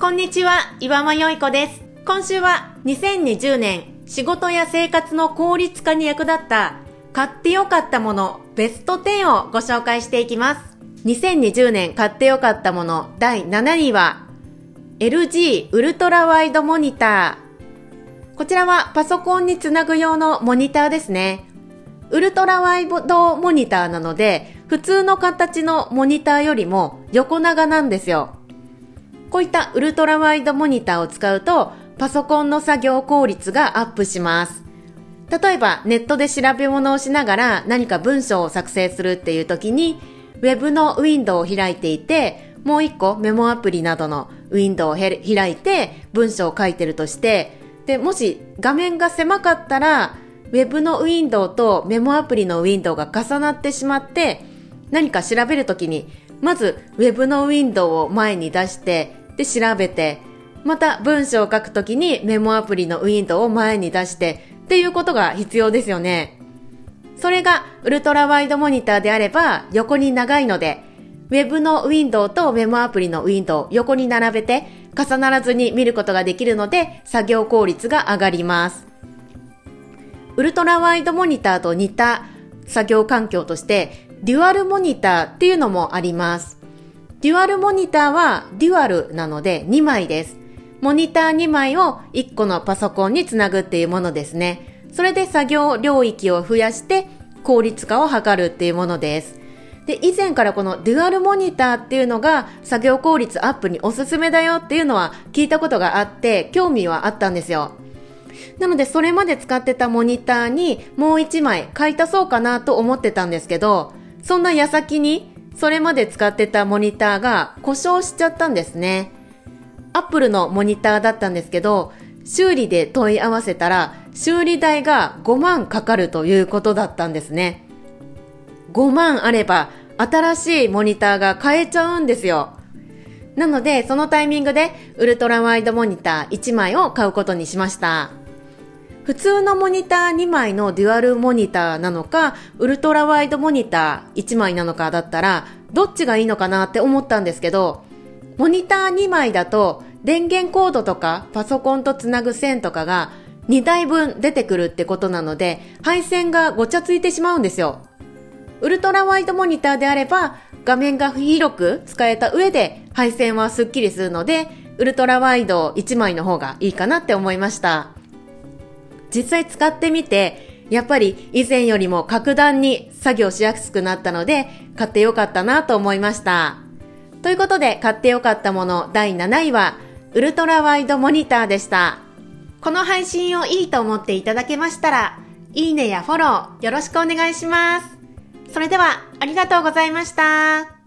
こんにちは、岩間よいこです。今週は2020年仕事や生活の効率化に役立った買ってよかったものベスト10をご紹介していきます。2020年買ってよかったもの第7位は LG ウルトラワイドモニター。こちらはパソコンにつなぐ用のモニターですね。ウルトラワイドモニターなので、普通の形のモニターよりも横長なんですよ。こういったウルトラワイドモニターを使うと、パソコンの作業効率がアップします。例えば、ネットで調べ物をしながら何か文章を作成するっていう時に、ウェブのウィンドウを開いていて、もう一個メモアプリなどのウィンドウを開いて文章を書いてるとして、で、もし画面が狭かったら、ウェブのウィンドウとメモアプリのウィンドウが重なってしまって、何か調べるときに、まずウェブのウィンドウを前に出して、で調べて、また文章を書くときにメモアプリのウィンドウを前に出してっていうことが必要ですよね。それがウルトラワイドモニターであれば横に長いので、ウェブのウィンドウとメモアプリのウィンドウ横に並べて重ならずに見ることができるので作業効率が上がります。ウルトラワイドモニターと似た作業環境としてデュアルモニターっていうのもあります。デュアルモニターはデュアルなので2枚です。モニター2枚を1個のパソコンにつなぐっていうものですね。それで作業領域を増やして効率化を図るっていうものです。で、以前からこのデュアルモニターっていうのが作業効率アップにおすすめだよっていうのは聞いたことがあって興味はあったんですよ。なのでそれまで使ってたモニターにもう1枚買い足そうかなと思ってたんですけど、そんな矢先にそれまで使ってたモニターが故障しちゃったんですね。アップルのモニターだったんですけど、修理で問い合わせたら修理代が5万かかるということだったんですね。5万あれば新しいモニターが買えちゃうんですよ。なので、そのタイミングでウルトラワイドモニター1枚を買うことにしました。普通のモニター2枚のデュアルモニターなのか、ウルトラワイドモニター1枚なのかだったら、どっちがいいのかなって思ったんですけど、モニター2枚だと電源コードとかパソコンとつなぐ線とかが2台分出てくるってことなので、配線がごちゃついてしまうんですよ。ウルトラワイドモニターであれば、画面が広く使えた上で配線はスッキリするので、ウルトラワイド1枚の方がいいかなって思いました。実際使ってみて、やっぱり以前よりも格段に作業しやすくなったので、買ってよかったなと思いました。ということで、買ってよかったもの第7位は、ウルトラワイドモニターでした。この配信をいいと思っていただけましたら、いいねやフォローよろしくお願いします。それでは、ありがとうございました。